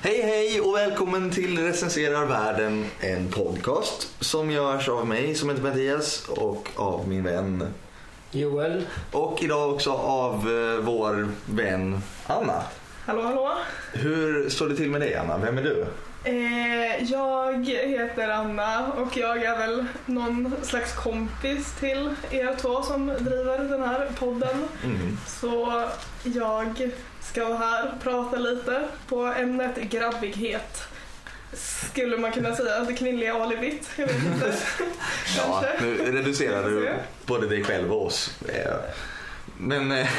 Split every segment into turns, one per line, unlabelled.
Hej hej och välkommen till Recenserar världen, en podcast som görs av mig som heter Mattias och av min vän
Joel.
och idag också av eh, vår vän Anna.
Hallå, hallå.
Hur står det till med dig Anna? Vem är du?
Eh, jag heter Anna och jag är väl någon slags kompis till er två som driver den här podden.
Mm.
Så jag ska vara här och prata lite på ämnet grabbighet. Skulle man kunna säga, det kvinnliga alibit. Jag vet inte.
Ja, nu reducerar du både dig själv och oss. Eh, Men eh,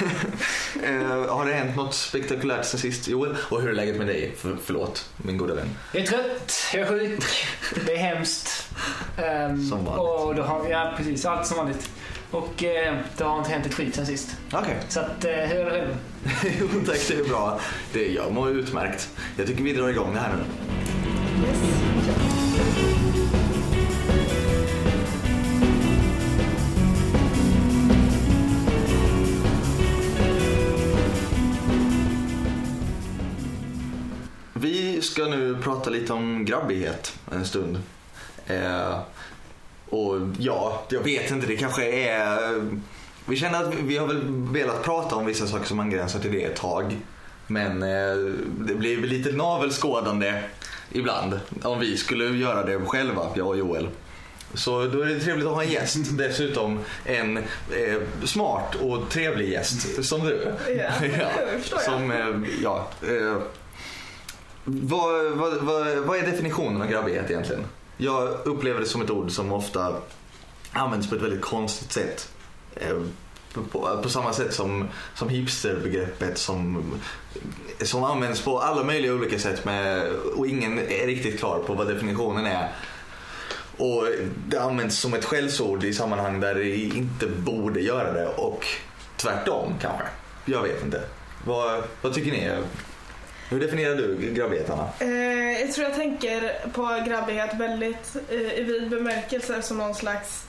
eh, har det hänt något spektakulärt sen sist Joel? Och hur är läget med dig? För, förlåt, min goda vän.
Jag är trött, jag är sjuk, det är hemskt. Ehm,
Som vanligt.
Och det har, ja, precis. Allt som vanligt. Och eh, det har inte hänt ett skit sen sist.
Okej.
Så att, eh, hur är det själv?
Jo tack, det är bra. Det, jag mår utmärkt. Jag tycker vi drar igång det här nu. Vi ska nu prata lite om grabbighet en stund. Eh, och ja, jag vet inte, det kanske är... Vi känner att vi- har väl velat prata om vissa saker som angränsar till det ett tag. Men eh, det blir lite navelskådande ibland om vi skulle göra det själva, jag och Joel. Så då är det trevligt att ha en gäst. Dessutom en eh, smart och trevlig gäst som du.
Ja, förstår jag.
Som, eh, ja, eh, vad, vad, vad, vad är definitionen av grabbighet egentligen? Jag upplever det som ett ord som ofta används på ett väldigt konstigt sätt. Eh, på, på, på samma sätt som, som hipsterbegreppet som, som används på alla möjliga olika sätt med, och ingen är riktigt klar på vad definitionen är. Och det används som ett skällsord i sammanhang där det inte borde göra det och tvärtom kanske. Jag vet inte. Vad, vad tycker ni? Hur definierar du grabbighet Anna?
Eh, jag tror jag tänker på grabbighet väldigt eh, i vid bemärkelse som någon slags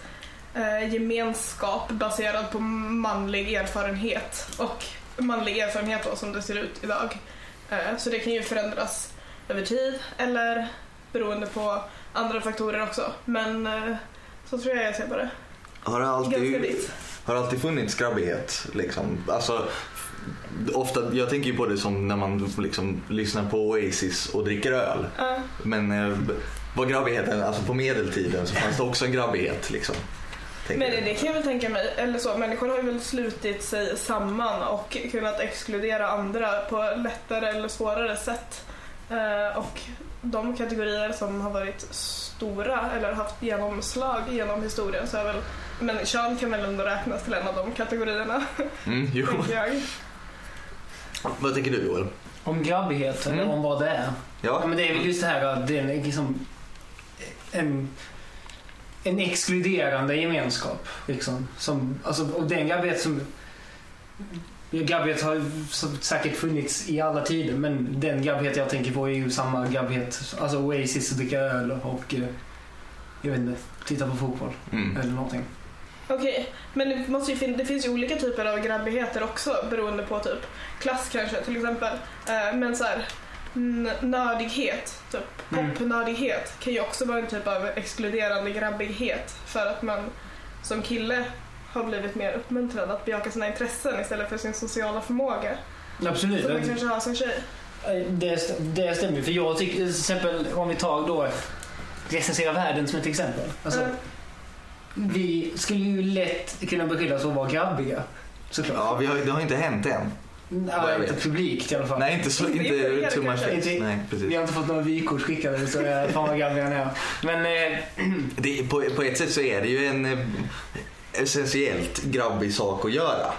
eh, gemenskap baserad på manlig erfarenhet och manlig erfarenhet då, som det ser ut idag. Eh, så det kan ju förändras över tid eller beroende på andra faktorer också. Men eh, så tror jag jag ser på det.
Har det alltid, har det alltid funnits grabbighet? Liksom? Alltså, ofta, jag tänker ju på det som när man liksom lyssnar på Oasis och dricker öl.
Ja.
Men eh, vad grabbigheten, alltså på medeltiden så fanns det också en grabbighet. Liksom,
Men
jag.
det kan jag väl tänka mig, eller så, människor har ju väl slutit sig samman och kunnat exkludera andra på lättare eller svårare sätt. Eh, och de kategorier som har varit stora eller haft genomslag genom historien så är väl, men kön kan väl ändå räknas till en av de kategorierna,
Mm, jo.
tänker jag.
Vad tänker du Joel?
Om grabbighet, eller
Mm.
om vad det är. Ja,
Ja?
men det är väl just det här att det är liksom en, en exkluderande gemenskap. Liksom, som, alltså, och den grabbighet som... Grabbighet har säkert funnits i alla tider men den grabbighet jag tänker på är ju samma grabbighet. Alltså Oasis, dricka öl och eh, jag vet inte, titta på fotboll
Mm.
eller någonting.
Okej, men det, måste ju fin- det finns ju olika typer av grabbigheter också beroende på typ klass kanske till exempel. Eh, men så här, n- nördighet, typ
Mm.
popnördighet kan ju också vara en typ av exkluderande grabbighet för att man som kille har blivit mer uppmuntrad att bejaka sina intressen istället för sin sociala förmåga.
Absolut.
Som man kanske har som tjej.
Det, det stämmer för jag tycker till exempel om vi tar då recensera världen som ett exempel. Alltså,
Eh,
Vi skulle ju lätt kunna beskyllas för att vara grabbiga. Såklart.
Ja, vi har, det har inte hänt än. Jag
inte
vet.
publikt i alla fall.
Nej, inte så.
Inte
Inte
inför
to my face.
kanske.
Inte-
Nej,
Vi
precis.
har inte fått några vykort skickade så jag fan vad grabbiga ni är. Men eh,
Det, på, på ett sätt så är det ju en eh, essentiellt grabbig sak att göra.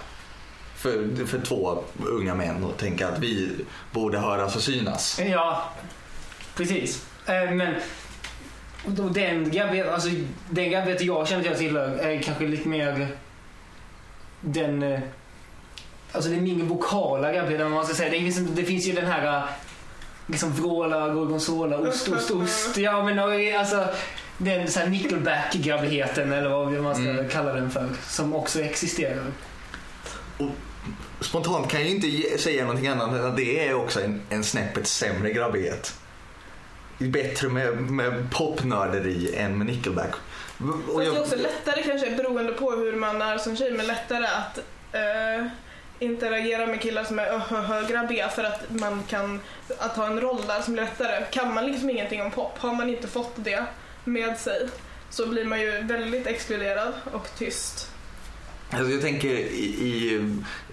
För, för två unga män att tänka att vi borde höras och synas.
ja, precis. Eh, men och den grabbighet, alltså den grabbighet jag känner att jag tillhör är kanske lite mer den eh, Alltså den mindre vokala grabbigheten om man ska säga. Det finns, det finns ju den här eh, liksom vråla, gorgonzola, ost, ost, ost. Ja men och, alltså den så här nickelback-grabbigheten eller vad man ska
Mm.
kalla den för. Som också existerar.
spontant kan jag ju inte säga någonting annat än att det är också en, en snäppet sämre grabbighet. Det är bättre med, med popnörderi än med Nickelback. Och
Fast det är också lättare kanske beroende på hur man är som tjej men lättare att eh, interagera med killar som är öhöhö grabbiga för att man kan att ha en roll där som blir lättare. Kan man liksom ingenting om pop, har man inte fått det med sig så blir man ju väldigt exkluderad och tyst.
Alltså jag tänker i, i,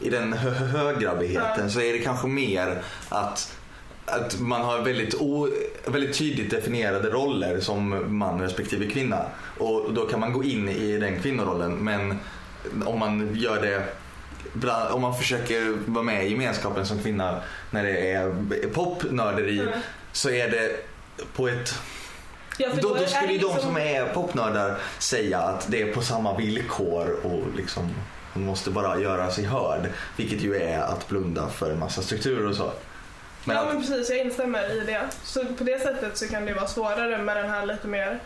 i den hö- hö- högrabbigheten
Ja.
så är det kanske mer att, att man har väldigt, o, väldigt tydligt definierade roller som man respektive kvinna. Och då kan man gå in i den kvinnorollen men om man gör det om man försöker vara med i gemenskapen som kvinna när det är popnörderi
Mm.
så är det på ett
Ja,
då, då
det
skulle ju de
liksom-
som är popnördar säga att det är på samma villkor och liksom man måste bara göra sig hörd. Vilket ju är att blunda för en massa strukturer och så. Men
ja men precis, jag instämmer i det. Så på det sättet så kan det vara svårare med den här lite mer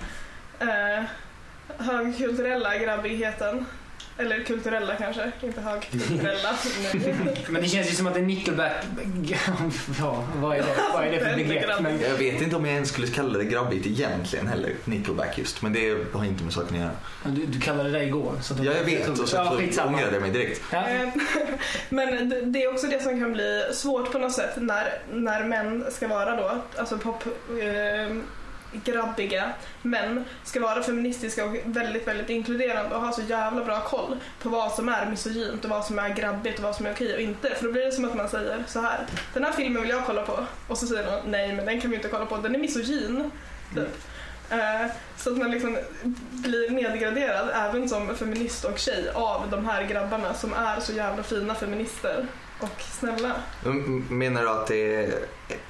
eh, högkulturella grabbigheten. Eller kulturella kanske, inte högkulturella.
Men det känns ju som att en nickelback... Ja, vad är det, vad är det för begrepp? Men,
jag vet inte om jag ens skulle kalla det grabbigt egentligen heller, Nickelback just. Men det har inte med saken att göra.
du, du kallade det igår. Så
Ja, jag vet och så,
ja,
så ångrade jag mig direkt.
Ja.
Eh, Men det- det är också det som kan bli svårt på något sätt när, när män ska vara då, alltså pop, eh, grabbiga män ska vara feministiska och väldigt, väldigt inkluderande och ha så jävla bra koll på vad som är misogynt och vad som är grabbigt och vad som är okej och inte. För då blir det som att man säger så här, den här filmen vill jag kolla på och så säger någon nej men den kan vi inte kolla på, den är misogyn. Typ. Eh, Så att man liksom blir nedgraderad även som feminist och tjej av de här grabbarna som är så jävla fina feminister och snälla.
M- Menar du att det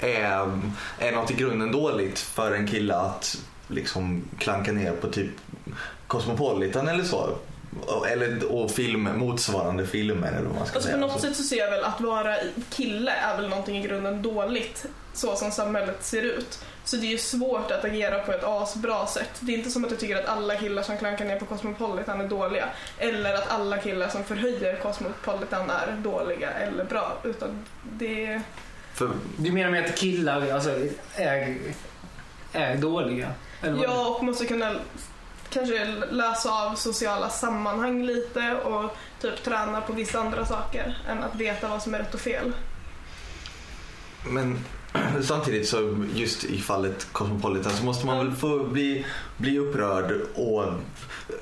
är, är något i grunden dåligt för en kille att liksom klanka ner på typ Cosmopolitan eller så? Eller, och film, motsvarande filmer eller vad man ska
Alltså på
säga.
något sätt så ser jag väl att vara kille är väl någonting i grunden dåligt så som samhället ser ut. Så det är ju svårt att agera på ett asbra sätt. Det är inte som att jag tycker att alla killar som klankar ner på Cosmopolitan är dåliga. Eller att alla killar som förhöjer Cosmopolitan är dåliga eller bra. Utan det...
För,
Du menar med att killar alltså, är, är dåliga? Eller?
Ja, och måste kunna kanske läsa av sociala sammanhang lite och typ träna på vissa andra saker än att veta vad som är rätt och fel.
men samtidigt så just i fallet Cosmopolitan så måste man väl få bli, bli upprörd och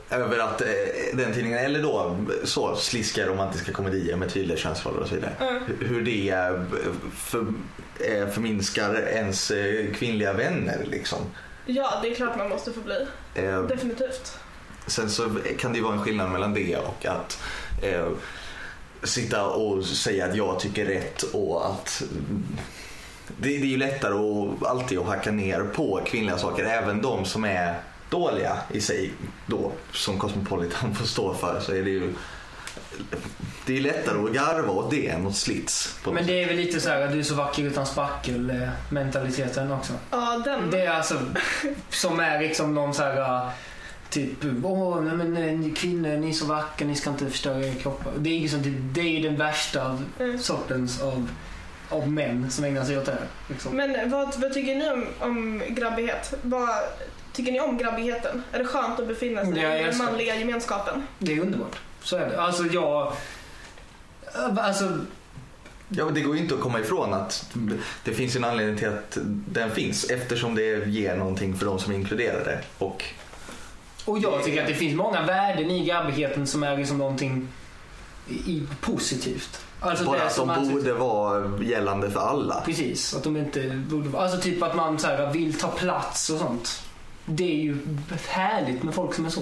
över att eh, den tidningen, eller då så sliska romantiska komedier med tydliga könsroller och så vidare.
Mm.
Hur- det för, eh, förminskar ens eh, kvinnliga vänner liksom.
Ja, det är klart man måste få bli.
Eh,
Definitivt.
Sen så kan det ju vara en skillnad mellan det och att eh, sitta och säga att jag tycker rätt och att det, det är ju lättare att alltid att hacka ner på kvinnliga saker, även de som är dåliga i sig då, som Cosmopolitan får stå för, så är det ju det är lättare att garva åt det än åt slits.
Men det är väl lite så här att du är så vacker utan spackel mentaliteten också.
Ja, den.
Det är alltså som är liksom någon så här typ åh nej, men ni kvinnor ni är så vackra ni ska inte förstöra era kroppar. Det är, liksom, det, det är ju den värsta av
Mm.
sortens av, av män som ägnar sig åt det här. Liksom.
Men vad, vad tycker ni om, om grabbighet? Vad, tycker ni om grabbigheten? Är det skönt att befinna sig i den manliga gemenskapen?
Det är underbart. Så är det. Alltså jag... Alltså
Ja, men det går ju inte att komma ifrån att det finns en anledning till att den finns eftersom det ger någonting för de som är inkluderade. Och
Och jag tycker att det finns många värden i grabbigheten som är liksom någonting i positivt. Alltså
bara
det
att
som
de borde vara gällande för alla.
Precis, att de inte borde vara... Alltså typ att man så här, vill ta plats och sånt. Det är ju härligt med folk som är så.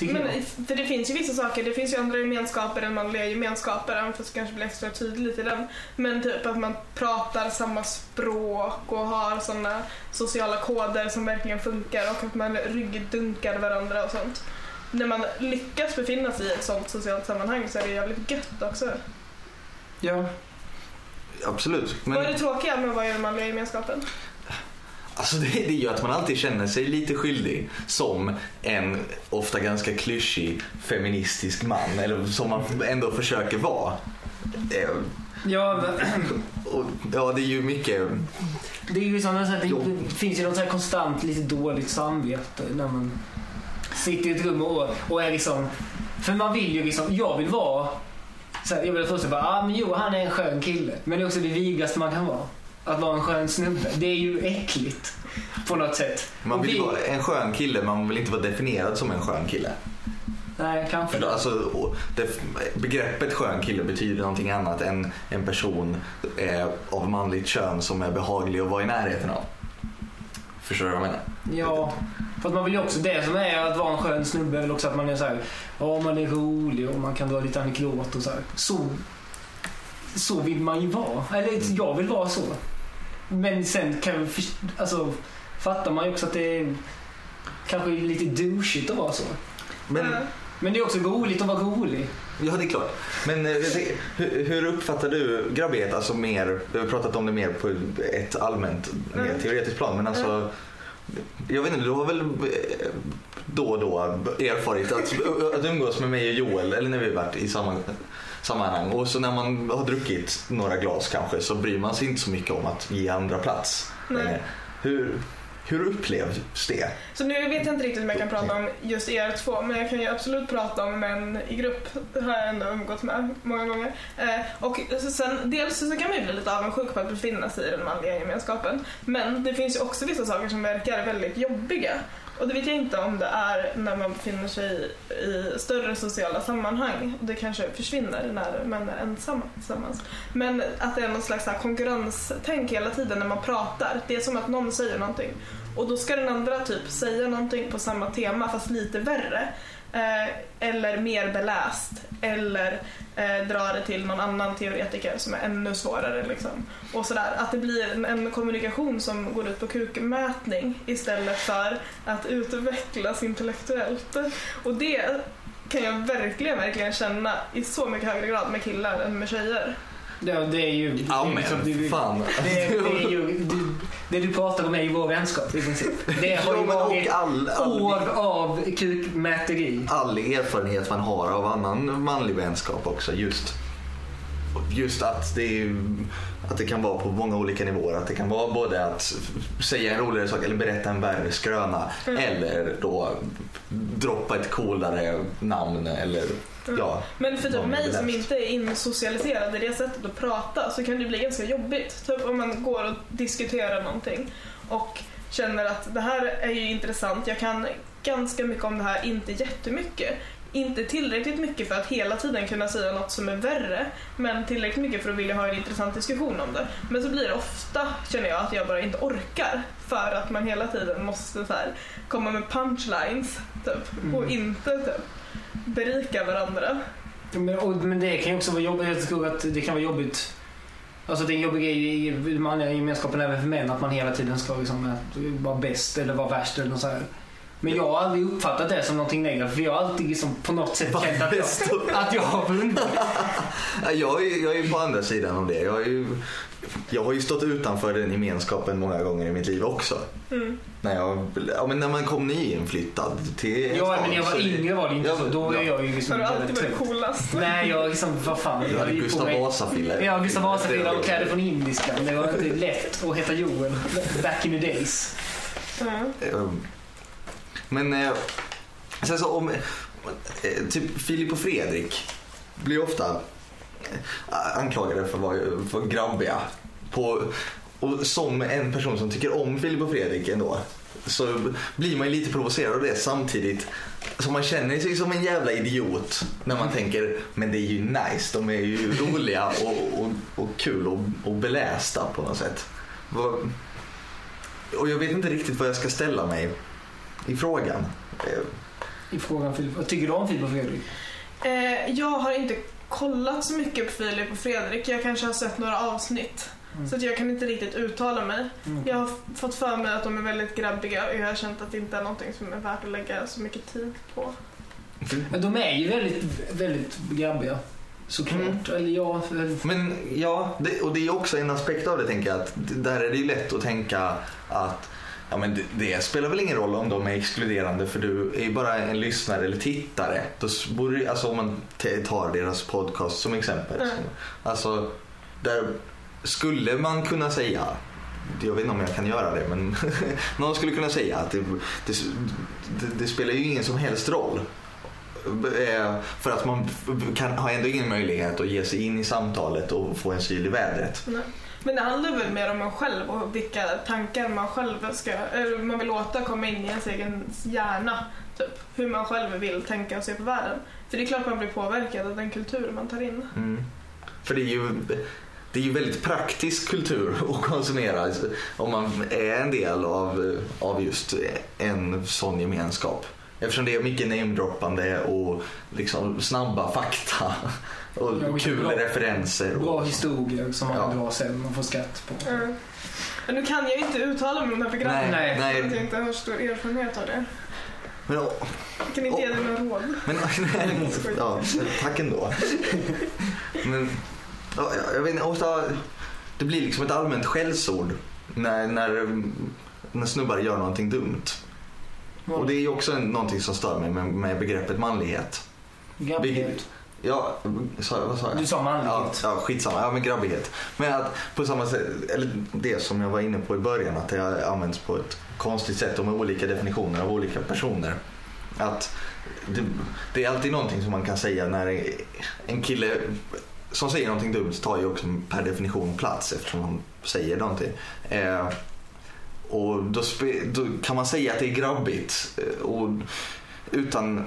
Men, för det finns ju vissa saker, det finns ju andra gemenskaper än manliga gemenskaper, även fast det kanske blir extra tydligt i den. Men typ att man pratar samma språk och har sådana sociala koder som verkligen funkar och att man ryggdunkar varandra och sånt. När man lyckas befinna sig i ett sånt socialt sammanhang så är det jävligt gött också.
Ja.
Absolut.
Vad är
Men
det tråkiga med att vara i den manliga gemenskapen?
alltså det, det gör att man alltid känner sig lite skyldig som en ofta ganska klyschig feministisk man. Eller som man ändå försöker vara. Eh,
Ja, men-
och, ja, det är ju mycket...
det är ju som att det, det finns ju något så här konstant lite dåligt samvete när man sitter i ett rum och, och är liksom... För man vill ju liksom, jag vill vara... Så här, jag vill först bara, ah, men jo han är en skön kille. Men det är också det vigaste man kan vara. Att vara en skön snubbe. Det är ju äckligt. På något sätt.
Man vill
vi-
vara en skön kille, men man vill inte vara definierad som en skön kille.
Nej, kanske.
För alltså, det, begreppet skön kille betyder någonting annat än en person eh, av manligt kön som är behaglig att vara i närheten av. Förstår du vad jag menar?
Ja, för att man vill ju också, det som är att vara en skön snubbe är väl också att man är så här, ja man är rolig och man kan dra lite anekdot och så här. Så, så vill man ju vara. Eller jag vill vara så. Men sen kan jag, alltså, fattar man ju också att det är kanske lite douchigt att vara så.
Men.
Men det är också roligt att vara rolig.
Ja, det är klart. Men eh, hur, hur uppfattar du grabbighet? Alltså mer, vi har pratat om det mer på ett allmänt, mer
Mm.
teoretiskt plan. Men alltså, jag vet inte, du har väl eh, då och då erfarit att, att umgås med mig och Joel, eller när vi varit i samma sammanhang. Och så när man har druckit några glas kanske så bryr man sig inte så mycket om att ge andra plats. Längre. Hur, hur upplevs det?
Så nu vet jag inte riktigt om jag kan prata om just er två, men jag kan ju absolut prata om män i grupp. Det har jag ändå umgått med många gånger. Eh, och sen, dels så kan man ju bli lite avundsjuk på att befinna sig i den manliga gemenskapen. Men det finns ju också vissa saker som verkar väldigt jobbiga. Och det vet jag inte om det är när man befinner sig i större sociala sammanhang. Det kanske försvinner när man är ensamma tillsammans. Men att det är någon slags här konkurrenstänk hela tiden när man pratar. Det är som att någon säger någonting och då ska den andra typ säga någonting på samma tema fast lite värre. Eh, eller mer beläst. Eller eh, dra det till någon annan teoretiker som är ännu svårare. Liksom. Och sådär. Att det blir en, en kommunikation som går ut på kukmätning istället för att utvecklas intellektuellt. Och det kan jag verkligen, verkligen känna i så mycket högre grad med killar än med tjejer.
Ja, det är ju...
Ja
det är liksom- ju-
fan.
Det, det är ju, det, det du pratar om är ju vår vänskap i princip. Det har ju varit
all, all,
år av kukmäteri.
all erfarenhet man har av annan manlig vänskap också. Just, just att, det är, att det kan vara på många olika nivåer. Att det kan vara både att säga en roligare sak eller berätta en värre skröna.
Mm.
Eller då droppa ett coolare namn. Eller, ja.
Men för typ mig som inte är insocialiserad i det sättet att prata så kan det bli ganska jobbigt. Typ om man går och diskuterar någonting och känner att det här är ju intressant, jag kan ganska mycket om det här, inte jättemycket. Inte tillräckligt mycket för att hela tiden kunna säga något som är värre, men tillräckligt mycket för att vilja ha en intressant diskussion om det. Men så blir det ofta, känner jag, att jag bara inte orkar för att man hela tiden måste så här, komma med punchlines typ, och inte typ, berika varandra.
Men, och, men det kan ju också vara jobbigt. Jag tror att det kan vara jobbigt. Alltså det är en jobbig grej i manliga gemenskapen även för män att man hela tiden ska liksom vara bäst eller vara värst eller något så här. Men jag har aldrig uppfattat det som någonting negativt för jag har alltid liksom på något sätt känt att jag, att jag har vunnit.
Ja, Jag är, jag är på andra sidan av det. Jag, är ju, jag har ju stått utanför den gemenskapen många gånger i mitt liv också.
Mm.
När, jag, ja, men när man kom nyinflyttad till
Ja
stad
men när jag var yngre var det inte
Ja,
så. Då är
ja.
jag ju liksom
har du alltid
väldigt
varit coolast.
Nej jag liksom, vad fan.
Du
jag
hade
är
Gustav Vasa-friller.
Ja, Gustav Vasa-frilla och kläder från indiskan. Det var inte lätt att heta Joel back in the days.
Mm.
Um, men eh, sen så om eh, typ Filip och Fredrik blir ofta eh, anklagade för att vara för grabbiga. På, och som en person som tycker om Filip och Fredrik ändå så blir man ju lite provocerad av det samtidigt som man känner sig som en jävla idiot när man tänker men det är ju nice, de är ju roliga och, och, och kul och, och belästa på något sätt. Och jag vet inte riktigt vad jag ska ställa mig i frågan.
I frågan Filip. Vad tycker du om Filip och Fredrik?
Eh, jag har inte kollat så mycket på Filip och Fredrik. Jag kanske har sett några avsnitt.
Mm.
Så att jag kan inte riktigt uttala mig.
Mm.
Jag har fått för mig att de är väldigt grabbiga och jag har känt att det inte är någonting som är värt att lägga så mycket tid på.
Men de är ju väldigt, väldigt grabbiga. Såklart.
Mm.
Eller ja. För,
Men ja, det, och det är också en aspekt av det tänker jag. Att där är det ju lätt att tänka att Ja, men det, det spelar väl ingen roll om de är exkluderande för du är ju bara en lyssnare eller tittare. Då borde, alltså om man tar deras podcast som exempel.
Mm.
Alltså, där skulle man kunna säga, jag vet inte om jag kan göra det, men någon skulle kunna säga att det, det, det, det spelar ju ingen som helst roll. Eh, För att man kan, har ändå ingen möjlighet att ge sig in i samtalet och få en syl i vädret.
Nej. Men det handlar väl mer om en själv och vilka tankar man själv ska, eller man vill låta komma in i ens egen hjärna. Typ. Hur man själv vill tänka och se på världen. För det är klart man blir påverkad av den kultur man tar in.
Mm. För det är ju det är ju väldigt praktisk kultur att konsumera alltså, om man är en del av, av just en sån gemenskap. Eftersom det är mycket namedroppande och liksom snabba fakta och kul
bra-
referenser.
Bra
Och,
historier som man
Ja.
drar sen och får skratt på.
Mm. Men nu kan jag ju inte uttala mig om de här programmen.
nej,
Nej.
För att jag inte har stor erfarenhet av det.
Men,
Jag kan inte ge dig några råd.
men, nej, ja, tack ändå. Men, ja, jag vet inte, ofta, det blir liksom ett allmänt skällsord när, när, när snubbar gör någonting dumt. Och det är ju också någonting som stör mig med, med begreppet manlighet.
Grabbighet.
Ja, sa, vad sa jag?
Du sa
Ja,
manlighet.
ja, skitsamma. Ja, men grabbighet. Men att på samma sätt, eller det som jag var inne på i början, att det används på ett konstigt sätt och med olika definitioner av olika personer. Att det, det är alltid någonting som man kan säga när en kille som säger någonting dumt tar ju också per definition plats eftersom han säger någonting. Eh, och då, då kan man säga att det är grabbigt eh, och utan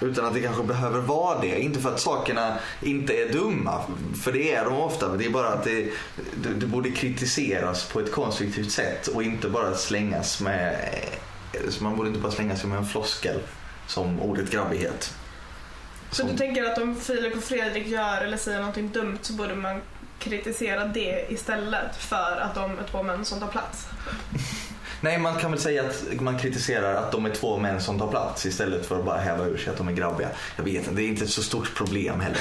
utan att det kanske behöver vara det. Inte för att sakerna inte är dumma, för det är de ofta. Det är bara att det, det, det borde kritiseras på ett konstruktivt sätt och inte bara slängas med... så Man borde inte bara slänga sig med en floskel som ordet grabbighet.
Så
Som-
du tänker att om Filip och Fredrik gör eller säger någonting dumt så borde man kritisera det istället för att de är två män som tar plats?
Nej, man kan väl säga att man kritiserar att de är två män som tar plats istället för att bara häva ur sig att de är grabbiga. Jag vet inte, det är inte ett så stort problem heller.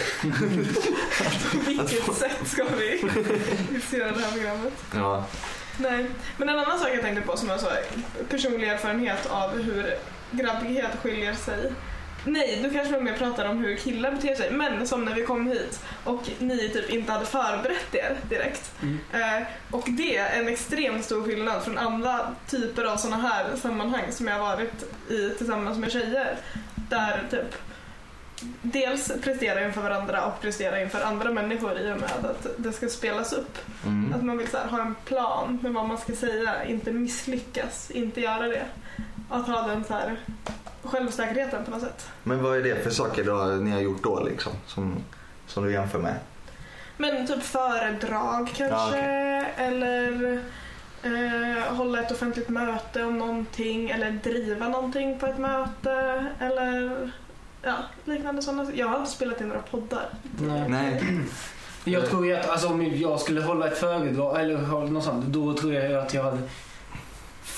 Vilket sätt ska vi kritisera det här programmet?
Ja.
Nej, men en annan sak jag tänkte på som jag sa, personlig erfarenhet av hur grabbighet skiljer sig. Nej, du kanske mer pratar om hur killar beter sig, men som när vi kom hit och ni typ inte hade förberett er direkt.
Mm.
Eh, och det är en extremt stor skillnad från andra typer av sådana här sammanhang som jag har varit i tillsammans med tjejer. Där typ dels prestera inför varandra och prestera inför andra människor i och med att det ska spelas upp.
Mm.
Att man vill här, ha en plan med vad man ska säga, inte misslyckas, inte göra det. Att ha den så här självsäkerheten på något sätt.
Men vad är det för saker då, ni har gjort då liksom? Som, som du jämför med?
Men typ föredrag kanske,
Ja, okej.
eller eh, hålla ett offentligt möte om någonting, eller driva någonting på ett möte, eller ja, liknande sådana Jag har inte spelat in några poddar.
Nej.
Nej.
Jag tror ju att alltså, om jag skulle hålla ett föredrag eller något sånt, då tror jag att jag hade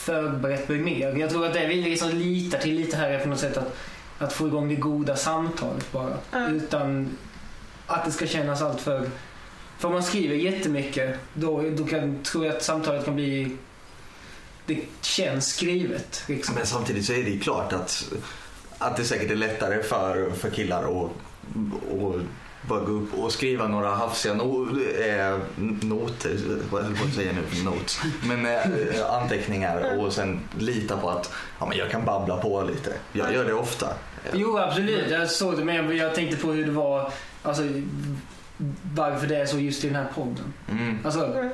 förberett mig mer. Jag tror att det vi liksom litar till lite här är på något sätt att, att få igång det goda samtalet bara.
Mm.
Utan att det ska kännas allt för... För om man skriver jättemycket då, då kan, tror jag att samtalet kan bli... Det känns skrivet. Liksom.
Men samtidigt så är det ju klart att, att det säkert är lättare för, för killar att, att bara gå upp och skriva några hafsiga no, eh, noter, vad höll jag på att säga nu, notes, men eh, anteckningar och sen lita på att ja, men jag kan babbla på lite. Jag gör det ofta.
Jo, absolut. Jag såg det, men jag- tänkte på hur det var... Alltså, varför det är så just i den här podden.
Mm.
Alltså,
Mm.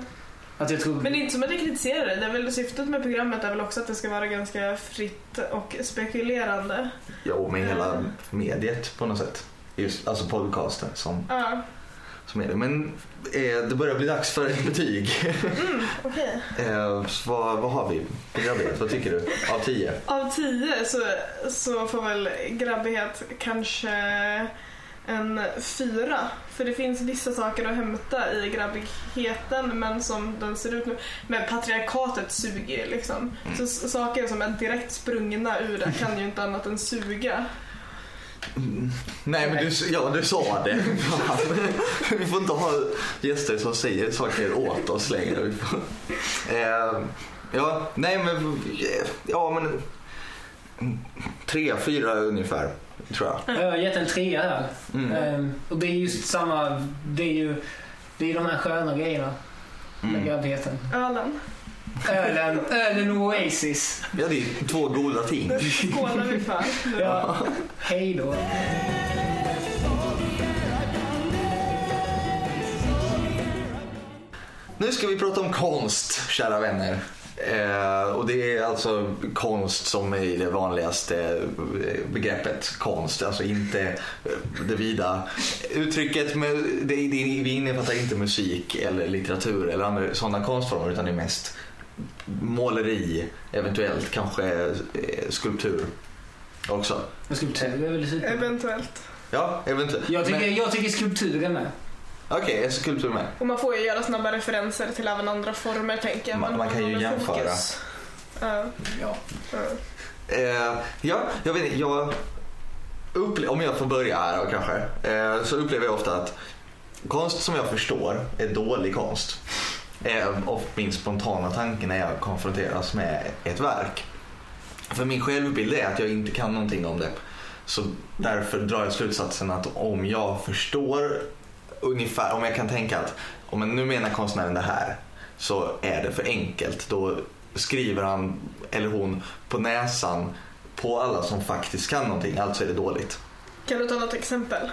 att jag tror...
Men det är inte som att jag kritiserar det. det är väl, syftet med programmet är väl också att det ska vara ganska fritt och spekulerande.
Jo, med hela mediet på något sätt. Just, alltså podcasten som,
Ja,
som är det. Men eh, det börjar bli dags för ett betyg.
mm, okej.
eh, så vad, vad har vi på grabbighet? Vad tycker du? Av tio?
Av tio så, så får väl grabbighet kanske en fyra. För det finns vissa saker att hämta i grabbigheten men som den ser ut nu. Men patriarkatet suger liksom. Så s- saker som är direkt sprungna ur det kan ju inte annat än suga.
Nej men du, ja, du sa det. Vi får inte ha gäster som säger saker åt oss längre. Vi får- Eh, Ja, nej men... Ja, men... Tre, fyra ungefär, tror jag.
Jag har gett en trea här.
Mm.
Ehm, och det är just samma, det är ju det är de här sköna grejerna med
Mm.
graviditeten.
Ölen.
Ölen, ölen och Oasis.
Ja, det är två goda ting.
Skålar vi för.
Ja. Hej då.
Nu ska vi prata om konst, kära vänner. Eh, och det är alltså konst som är det vanligaste eh, begreppet konst. Alltså inte eh, det vida uttrycket. Med, det, det, vi innefattar inte musik eller litteratur eller andra sådana konstformer utan det är mest måleri, eventuellt kanske eh, skulptur också.
Men skulptur är väl super.
Eventuellt.
Ja, eventuellt.
Jag tycker,
Men-
jag tycker skulptur är med.
Okej, är skulptur med.
Och man får ju göra snabba referenser till även andra former tänker jag.
Man- man kan ju jämföra.
fokus. Ja,
Ja.
ja.
Eh, ja, jag vet inte, jag upple- om jag får börja här då, kanske, eh, så upplever jag ofta att konst som jag förstår är dålig konst. Eh, och min spontana tanke när jag konfronteras med ett verk. För min självbild är att jag inte kan någonting om det. Så därför drar jag slutsatsen att om jag förstår ungefär, om jag kan tänka att om nu menar konstnären det här så är det för enkelt. Då skriver han eller hon på näsan på alla som faktiskt kan någonting, alltså är det dåligt.
Kan du ta något exempel?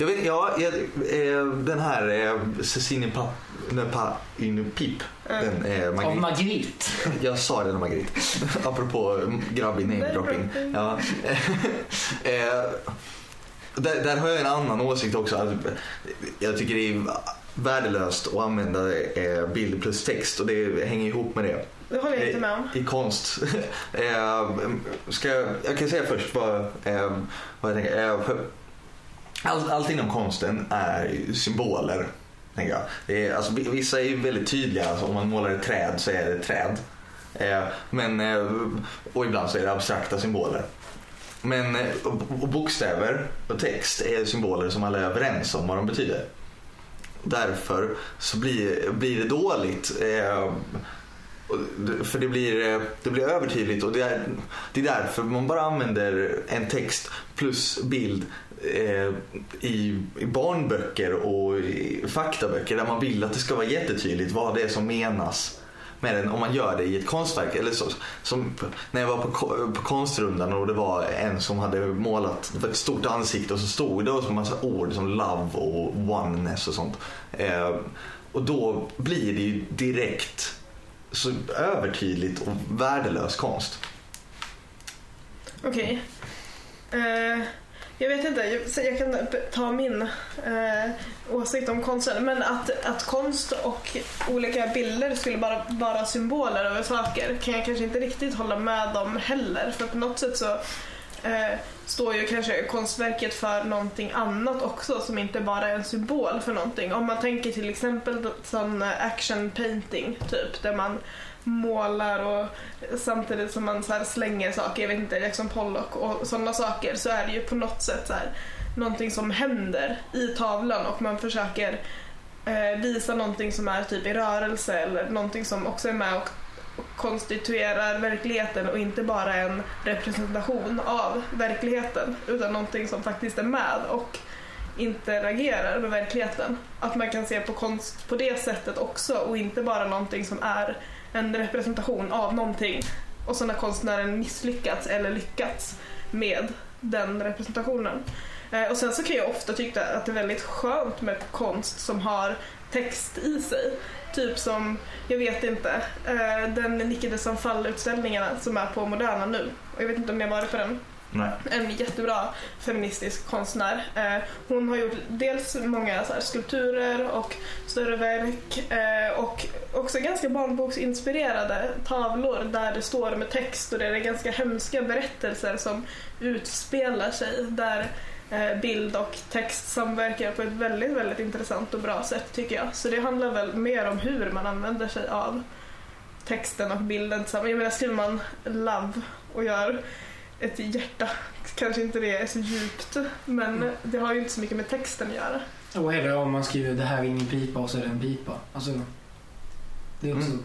Jag vet, ja, jag, eh, den här eh, Cécine Pa, ne pas une pipe. Den, eh,
Av
Magritte.
Magritte.
Jag sa det, Margrit. Apropå grabbig namedropping. Ja. eh, där, där har jag en annan åsikt också. Alltså, Jag tycker det är värdelöst att använda eh, bild plus text och det hänger ihop med det.
Det håller jag inte med om.
I konst. eh, ska jag, jag kan säga först vad, eh, vad jag tänker. All, allt inom konsten är ju symboler. Tänker jag. Det är, alltså, vissa är ju väldigt tydliga. Alltså, om man målar ett träd så är det ett träd. Eh, men, eh, och ibland så är det abstrakta symboler. Men eh, och bokstäver och text är symboler som alla är överens om vad de betyder. Därför så blir, blir det dåligt. Eh, för det blir, eh, det blir övertydligt och det är, det är därför man bara använder en text plus bild Eh, i, i barnböcker och i faktaböcker där man vill att det ska vara jättetydligt vad det är som menas med den om man gör det i ett konstverk. Eller så, som när jag var på, på konstrundan och det var en som hade målat ett stort ansikte och så stod det en massa ord som love och oneness och sånt. Eh, och då blir det ju direkt så övertydligt och värdelös konst.
Okej. Eh, jag vet inte, jag, jag kan ta min eh, åsikt om konsten. Men att, att konst och olika bilder skulle bara vara symboler över saker kan jag kanske inte riktigt hålla med om heller. För på något sätt så eh, står ju kanske konstverket för någonting annat också som inte bara är en symbol för någonting. Om man tänker till exempel sån eh, action painting typ där man målar och samtidigt som man så här slänger saker, jag vet inte, Jackson Pollock och sådana saker så är det ju på något sätt så här, någonting som händer i tavlan och man försöker eh, visa någonting som är typ i rörelse eller någonting som också är med och och konstituerar verkligheten och inte bara en representation av verkligheten utan någonting som faktiskt är med och interagerar med verkligheten. Att man kan se på konst på det sättet också och inte bara någonting som är en representation av någonting och så när konstnären misslyckats eller lyckats med den representationen. Eh, och sen så kan jag ofta tycka att det är väldigt skönt med konst som har text i sig. Typ som, jag vet inte, eh, den Nicke de Sanfall-utställningarna som är på Moderna nu. Och jag vet inte om ni har varit på den
Nej.
en jättebra feministisk konstnär. Eh, hon har gjort dels många så här, skulpturer och större verk eh, och också ganska barnboksinspirerade tavlor där det står med text och det är ganska hemska berättelser som utspelar sig där eh, bild och text samverkar på ett väldigt, väldigt intressant och bra sätt tycker jag. Så det handlar väl mer om hur man använder sig av texten och bilden tillsammans. Jag menar skriver man love och gör ett hjärta. Kanske inte det är så djupt men det har ju inte så mycket med texten att göra.
Och eller om man skriver det här är ingen pipa och så är det en pipa. Alltså, det är också...
Mm.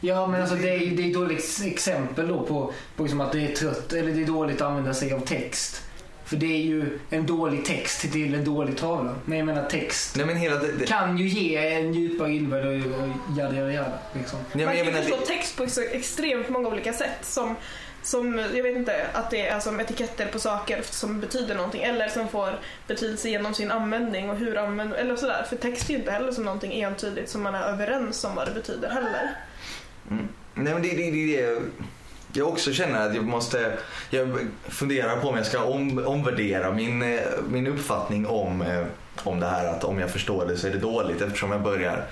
Ja, men alltså det är ju det är ett dåligt exempel då på, på liksom att det är trött eller det är dåligt att använda sig av text. För det är ju en dålig text till en dålig tavla. Men jag menar text
Nej men hela det, det,
kan ju ge en djupare innebörd och, och jada jada jada. Liksom.
Nej,
Man
men jag
kan
menar,
förstå
det,
text på så extremt många olika sätt. Som, som, jag vet inte, att det är som etiketter på saker som betyder någonting. Eller som får betydelse genom sin användning och hur använder eller sådär. För text är ju inte heller som någonting entydigt som man är överens om vad det betyder heller. Mm.
nej, men det, det, det, det jag också känner att jag måste, jag funderar på om jag ska om, omvärdera min, eh, min uppfattning om, eh, om det här att om jag förstår det så är det dåligt eftersom jag börjar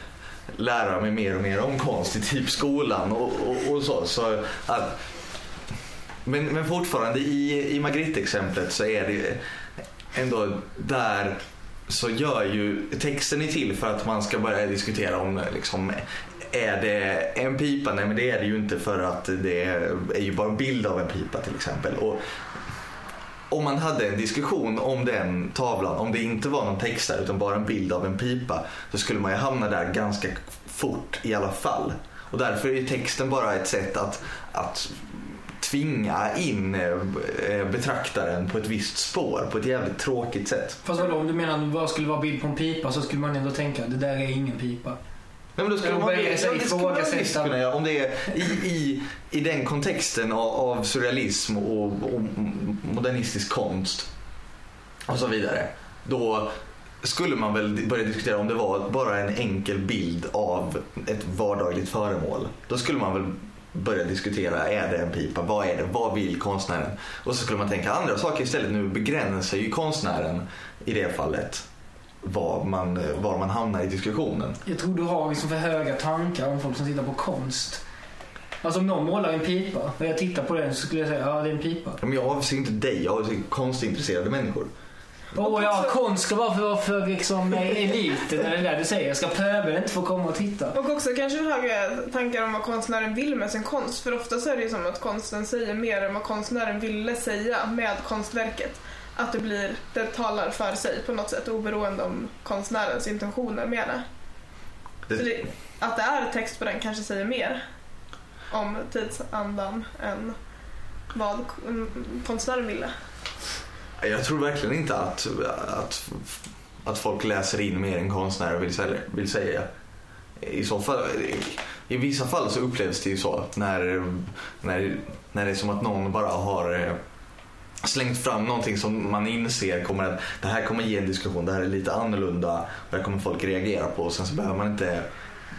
lära mig mer och mer om konst i typ skolan och, och, och så. så att, men, men fortfarande i, i Magritte-exemplet så är det ändå där så gör ju texten är till för att man ska börja diskutera om liksom, är det en pipa? Nej men det är det ju inte för att det är ju bara en bild av en pipa till exempel. Och om man hade en diskussion om den tavlan, om det inte var någon text där utan bara en bild av en pipa, så skulle man ju hamna där ganska fort i alla fall. Och därför är ju texten bara ett sätt att, att tvinga in eh, betraktaren på ett visst spår på ett jävligt tråkigt sätt.
Fast vadå, om du menar vad skulle vara bild på en pipa så skulle man ändå tänka det där är ingen pipa.
Nej, men då skulle man,
det som
det skulle man visst kunna göra. Om det är i, i, i den kontexten av, av surrealism och, och modernistisk konst och så vidare. Då skulle man väl börja diskutera om det var bara en enkel bild av ett vardagligt föremål. Då skulle man väl börja diskutera, är det en pipa? Vad är det? Vad vill konstnären? Och så skulle man tänka andra saker istället. Nu begränsar ju konstnären i det fallet var man, var man hamnar i diskussionen.
Jag tror du har liksom för höga tankar om folk som tittar på konst. Alltså om någon målar en pipa och jag tittar på den så skulle jag säga ja det är en pipa.
Men jag avser inte dig, jag avser konstintresserade människor.
Åh ja,
också-
konst ska vara för, för liksom eliten eller det där du säger. Ska pöbeln inte få komma och titta?
Och också kanske höga tankar om vad konstnären vill med sin konst. För ofta så är det ju som att konsten säger mer än vad konstnären ville säga med konstverket. Att det blir, det talar för sig på något sätt oberoende om konstnärens intentioner med det.
Det,
det, att det är text på den kanske säger mer om tidsandan än vad konstnären ville.
Jag tror verkligen inte att, att, att folk läser in mer än konstnärer vill, säga- vill säga. I så fall, i vissa fall så upplevs det ju så när, när, när det är som att någon bara har eh, slängt fram någonting som man inser kommer att det här kommer ge en diskussion, det här är lite annorlunda och det här kommer folk reagera på och sen så behöver man inte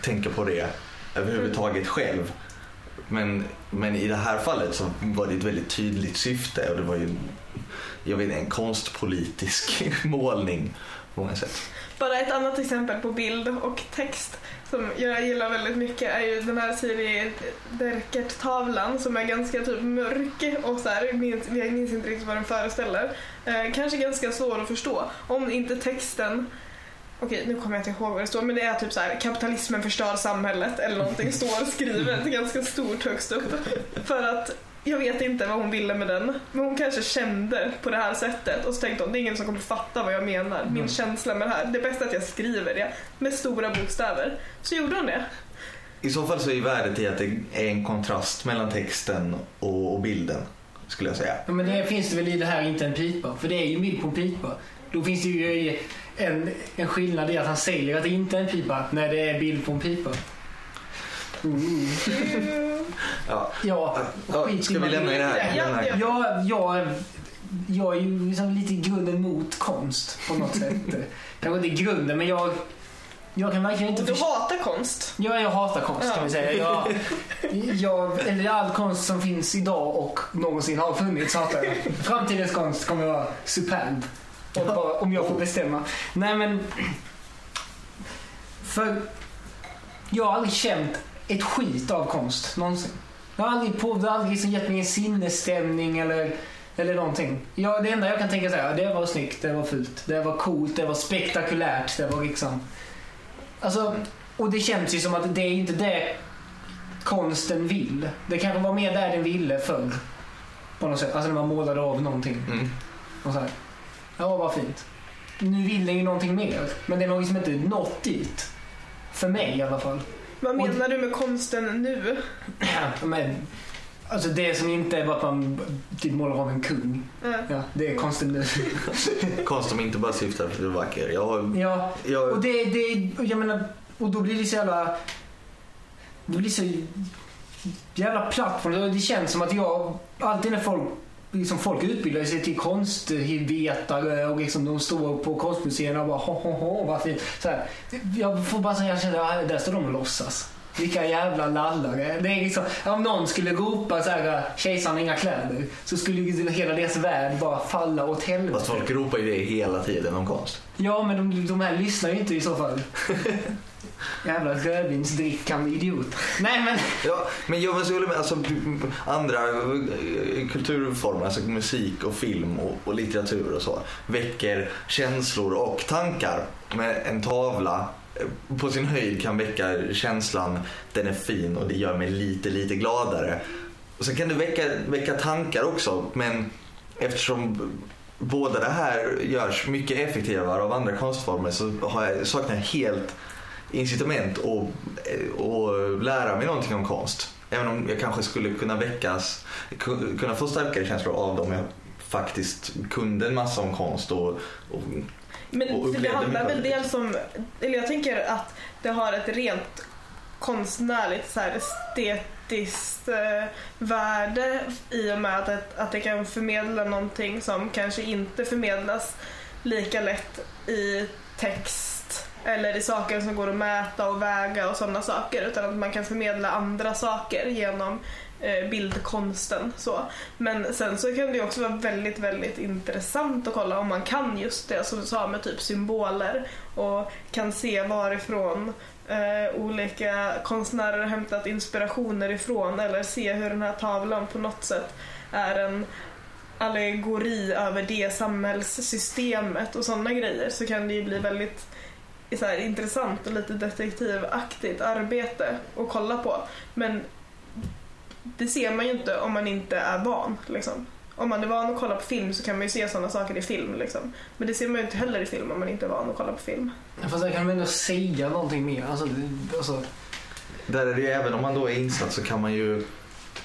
tänka på det överhuvudtaget själv. Men, men i det här fallet så var det ett väldigt tydligt syfte och det var ju jag vet, en konstpolitisk målning på många sätt.
Bara ett annat exempel på bild och text som jag gillar väldigt mycket är ju den här Siri Derkert-tavlan som är ganska typ mörk och så här, minns, jag minns inte riktigt vad den föreställer. Eh, kanske ganska svår att förstå om inte texten Okej, nu kommer jag inte ihåg vad det står, men det är typ så här kapitalismen förstör samhället eller någonting står skrivet ganska stort högst upp. För att jag vet inte vad hon ville med den, men hon kanske kände på det här sättet och så tänkte hon det är ingen som kommer fatta vad jag menar, min
Mm.
känsla med det här. Det är bäst att jag skriver det med stora bokstäver. Så gjorde hon det.
I så fall så är värdet i att det är en kontrast mellan texten och, bilden skulle jag säga.
Ja, men det finns det väl i det här inte en pipa? För det är ju en bild på en pipa. Då finns det ju en, en skillnad i att han säger att det inte är en pipa när det är bild på en pipa. Mm.
Ja.
Ja,
Ja,
skit
ska vi lämna i det här?
Ja,
Lämna-
ja.
Jag, jag, jag är ju liksom lite i grunden mot konst på något sätt. Kanske inte i grunden, men jag, jag kan verkligen inte
Du hatar konst.
Ja, jag hatar konst kan vi säga. Jag, jag, eller all konst som finns idag och någonsin har funnits hatar jag. Framtidens konst kommer att vara superb. Om, bara, om jag får bestämma. Nej men... För jag har aldrig känt ett skit av konst någonsin. Jag har aldrig, på, det har aldrig liksom gett mig en sinnesstämning eller, eller någonting. Jag, det enda jag kan tänka säga, det var snyggt, det var fult, det var coolt, det var spektakulärt, det var liksom... Alltså, och det känns ju som att det är inte det konsten vill. Det kanske var mer där den ville förr. På något sätt. Alltså när man målade av någonting.
Mm.
Och så här. Ja, vad fint. Nu vill den ju någonting mer. Men den har liksom inte nått dit. För mig i alla fall.
Vad
Och-
menar du med konsten nu?
Ja, men, alltså det som inte är bara att man typ målar av en kung.
Eh,
Ja, det är konstigt nu.
Konst som inte bara syftar till att vara vacker. Jag har,
Ja, och
jag,
det, det, jag menar, och då blir det så jävla... Det blir så jävla platt. för Det Det känns som att jag, alltid när folk, liksom folk utbildar sig till konstvetare och liksom de står på konstmuseerna och bara ho, ho, ho, vad fint. Så här, jag får bara säga att där står de och låtsas. Vilka jävla lallare. Det är liksom, om någon skulle ropa så här, kejsaren har inga kläder, så skulle hela deras värld bara falla åt helvete.
fast folk ropar ju det hela tiden om konst.
Ja, men de, de här lyssnar ju inte i så fall. Jävla rödvinsdrickande idiot. Nej, men...
Ja, men jag håller med. Alltså, andra eh, kulturformer, alltså musik och film och, och litteratur och så, väcker känslor och tankar. Med en tavla eh, på sin höjd kan väcka känslan, den är fin och det gör mig lite, lite gladare. Och sen kan det väcka, väcka tankar också, men eftersom båda det här görs mycket effektivare av andra konstformer så har jag, saknar jag helt incitament att och lära mig någonting om konst. Även om jag kanske skulle kunna väckas, ku- kunna få starkare känslor av dem jag faktiskt kunde en massa om konst och, och
Men
Och
för det handlar väl
det.
dels om, eller jag tänker att det har ett rent konstnärligt så här, estetiskt eh, värde i och med att, det- att det kan förmedla någonting som kanske inte förmedlas lika lätt i text eller i saker som går att mäta och väga och sådana saker utan att man kan förmedla andra saker genom eh, bildkonsten. Så. Men sen så kan det också vara väldigt, väldigt intressant att kolla om man kan just det som du sa med typ symboler och kan se varifrån eh, olika konstnärer har hämtat inspirationer ifrån eller se hur den här tavlan på något sätt är en allegori över det samhällssystemet och sådana grejer så kan det ju bli väldigt så här, intressant och lite detektivaktigt arbete att kolla på. Men det ser man ju inte om man inte är van. Liksom. Om man är van att kolla på film så kan man ju se sådana saker i film. Liksom. Men det ser man ju inte heller i film om man inte är van att kolla på film.
Fast där kan de ändå säga någonting mer. Alltså, alltså
där är det ju, även om man då är insatt så kan man ju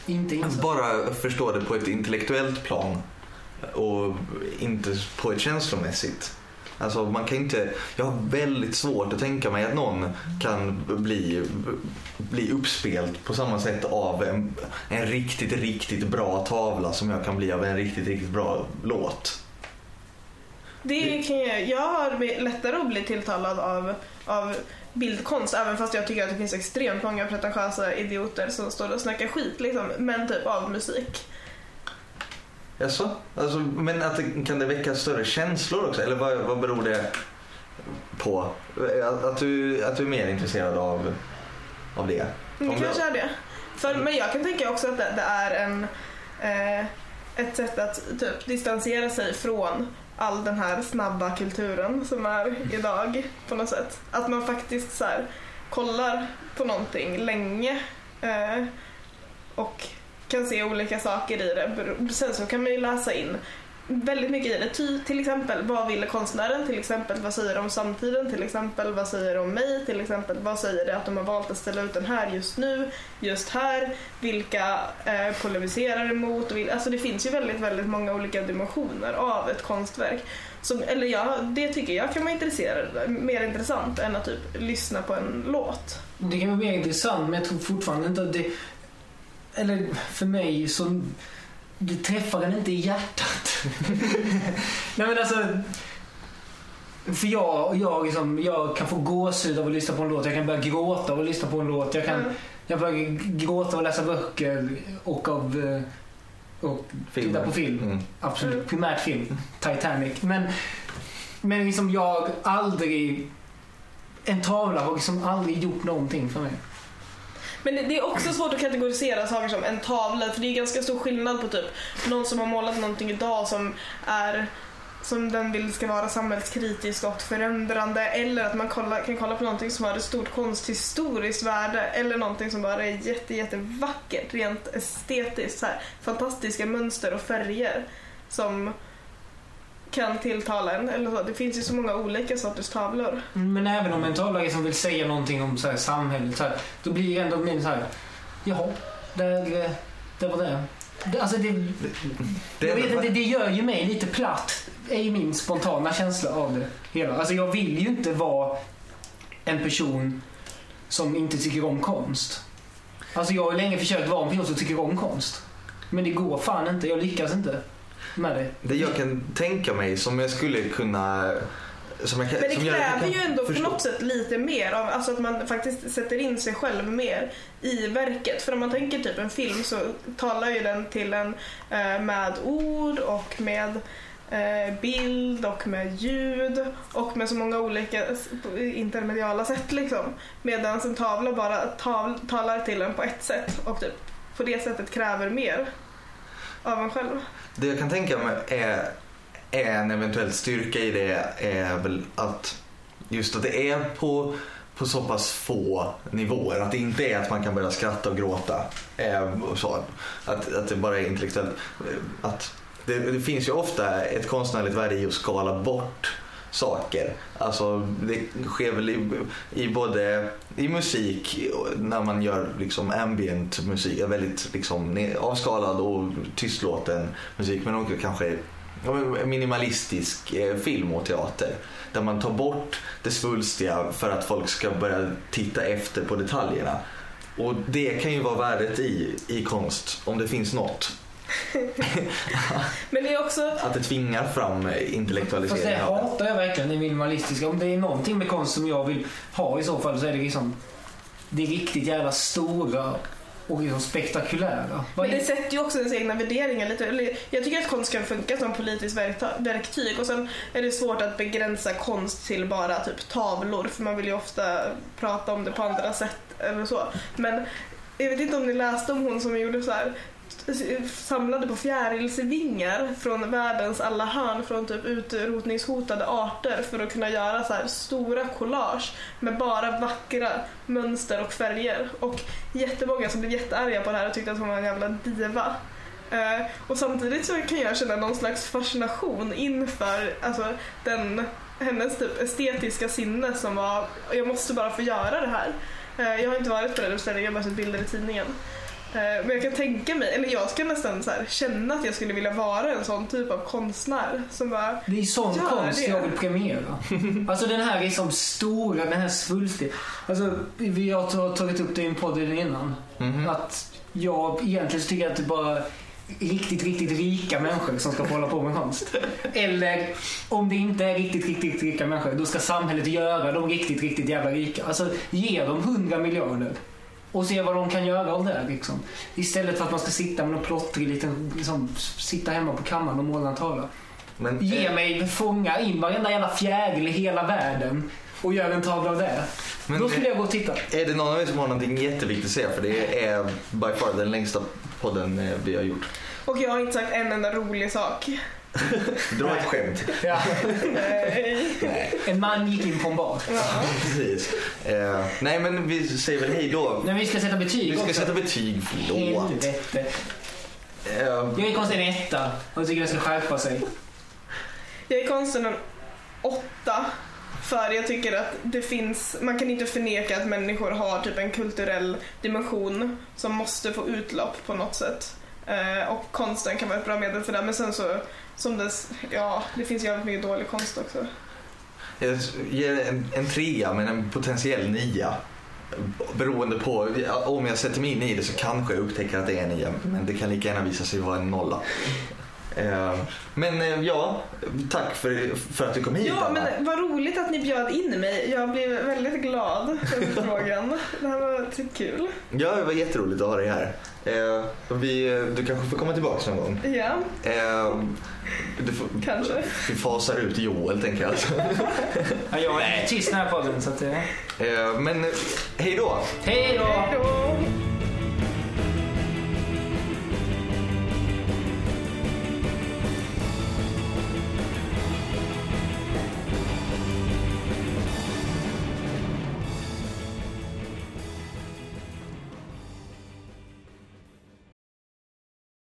inte insatt.
bara förstå det på ett intellektuellt plan och inte på ett känslomässigt. Alltså man kan inte, jag har väldigt svårt att tänka mig att någon kan bli, bli uppspelt på samma sätt av en, en riktigt, riktigt bra tavla som jag kan bli av en riktigt, riktigt bra låt.
Det kan jag, jag har lättare att bli tilltalad av, av bildkonst även fast jag tycker att det finns extremt många pretentiösa idioter som står och snackar skit liksom. Men typ av musik.
Jaså? Alltså, men att det, kan det väcka större känslor också? Eller vad, vad beror det på? Att, att, du, att du är mer intresserad av, av det?
Det
Om
kanske
det-
är det. För, men jag kan tänka också att det, det är en, eh, ett sätt att typ distansera sig från all den här snabba kulturen som är idag på något sätt. Att man faktiskt så här, kollar på någonting länge eh, och kan se olika saker i det. Sen så kan man ju läsa in väldigt mycket i det. Ty, till exempel, vad ville konstnären? Till exempel, vad säger de om samtiden? Till exempel, vad säger de om mig? Till exempel, vad säger det att de har valt att ställa ut den här just nu? Just här? Vilka eh, polemiserar emot? Och Alltså det finns ju väldigt, väldigt många olika dimensioner av ett konstverk. Som, eller ja, det tycker jag kan vara intresserad, mer intressant än att typ lyssna på en låt.
Det kan vara mer intressant men jag tror fortfarande inte att det... Eller för mig så... Det träffar en inte i hjärtat. Nej men alltså... För jag, jag, liksom, jag kan få gåshud av att lyssna på en låt. Jag kan börja gråta av att lyssna på en låt. Jag kan
Mm.
jag börjar gråta av att läsa böcker och av... eh, Och titta på film.
Mm.
Absolut.
Mm.
Primärt film. Titanic. Men, men liksom jag aldrig... En tavla har liksom aldrig gjort någonting för mig.
Men det, det är också svårt att kategorisera saker som en tavla för det är ganska stor skillnad på typ någon som har målat någonting idag som är som den vill ska vara samhällskritisk och förändrande eller att man kolla, kan kolla på någonting som har ett stort konsthistoriskt värde eller någonting som bara är jätte, jättevackert rent estetiskt. Så här, fantastiska mönster och färger som kan tilltala en. Eller så. Det finns ju så många olika sorters tavlor.
Men även om en tavla som vill säga någonting om så här, samhället, så här, då blir det ändå min så här, jaha, där, eh, där var det. det alltså det,
Det
jag vet inte, det gör ju mig lite platt, är ju min spontana känsla av det hela. Alltså jag vill ju inte vara en person som inte tycker om konst. Alltså jag har länge försökt vara en person som tycker om konst. Men det går fan inte, jag lyckas inte med det.
Det jag kan tänka mig som jag skulle kunna... Som jag kan,
Men det
som jag
kräver
kan
ju ändå
förstå.
på något sätt lite mer av, alltså att man faktiskt sätter in sig själv mer i verket. För om man tänker typ en film så talar ju den till en eh, med ord och med eh, bild och med ljud och med så många olika intermediala sätt liksom. Medan en tavla bara tal, talar till en på ett sätt och typ på det sättet kräver mer av en själv.
Det jag kan tänka mig är, är en eventuell styrka i det är väl att just att det är på, på så pass få nivåer. Att det inte är att man kan börja skratta och gråta. Eh, och så. Att, att det bara är intellektuellt. Att det, det finns ju ofta ett konstnärligt värde i att skala bort saker. Alltså det sker väl i, i både i musik när man gör liksom ambient musik, väldigt liksom avskalad och tystlåten musik men också kanske minimalistisk eh, film och teater. Där man tar bort det svulstiga för att folk ska börja titta efter på detaljerna. Och det kan ju vara värdet i, i konst, om det finns något.
Men det är också
Att det tvingar fram
Fast
intellektualisering av det.
hatar jag verkligen, det minimalistiska. Om det är någonting med konst som jag vill ha i så fall så är det liksom det riktigt jävla stora och liksom spektakulära.
Men det sätter ju också ens egna värderingar lite. Jag tycker att konst kan funka som politiskt verktyg och sen är det svårt att begränsa konst till bara typ tavlor för man vill ju ofta prata om det på andra sätt eller så. Men jag vet inte om ni läste om hon som gjorde så här samlade på fjärilsvingar från världens alla hörn från typ utrotningshotade arter för att kunna göra så här stora collage med bara vackra mönster och färger. Och jättemånga som blev jättearga på det här och tyckte att hon var en jävla diva. Eh, och samtidigt så kan jag känna någon slags fascination inför alltså, den, hennes typ estetiska sinne som var, jag måste bara få göra det här. Eh, jag har inte varit på den utställningen, jag har bara sett bilder i tidningen. Eh, Men jag kan tänka mig, eller jag ska nästan så här, känna att jag skulle vilja vara en sån typ av konstnär som bara
Det är sån konst
det.
jag vill premiera. Alltså den här liksom stora, den här svulstiga. Alltså vi har ta- tagit upp det i en podd innan.
Mhm.
Att jag egentligen tycker att det bara riktigt, riktigt rika människor som ska få hålla på med konst. Eller om det inte är riktigt, riktigt rika människor, då ska samhället göra dem riktigt, riktigt jävla rika. Alltså ge dem 100 miljarder och se vad de kan göra av det. Liksom. Istället för att man ska sitta med någon plottrig liten, liksom, sitta hemma på kammaren och måla en tavla.
Men,
Ge
eh,
mig, fånga in varenda jävla fjäril i hela världen och gör en tavla av det.
Men
Då skulle jag gå och titta.
Är det någon av er som har någonting jätteviktigt att säga? För det är by far den längsta podden eh, vi har gjort.
Och jag har inte sagt en enda rolig sak.
Dra ett skämt.
Ja.
Nej.
En man gick in på en bar.
Ja.
Precis. Eh, nej men vi säger väl hej då.
Men vi ska sätta betyg
Vi ska
också.
sätta betyg, förlåt.
Helvete.
Eh,
Jag är konstigt en etta och jag tycker den ska skärpa sig.
Jag är konsten en åtta. För jag tycker att det finns, man kan inte förneka att människor har typ en kulturell dimension som måste få utlopp på något sätt. Eh, och konsten kan vara ett bra medel för det. Men sen så, som det, ja, det finns jävligt mycket dålig konst också.
jag ger en, en trea men en potentiell nia. Beroende på, om jag sätter mig in i det så kanske jag upptäcker att det är en nia. Men det kan lika gärna visa sig vara en nolla. Eh, men eh, ja, tack för, för att du kom hit
Ja,
Anna.
men vad roligt att ni bjöd in mig. Jag blev väldigt glad för frågan. Det här var typ kul.
Ja, det var jätteroligt att ha dig här. Eh, vi, du kanske får komma tillbaka någon gång.
Ja,
Eh, du får,
Kanske.
Vi fasar ut Joel tänker jag. Alltså.
Ja, jag är tyst den här podden så att...
eh, men eh, hej då!
Hej då!
Hej då!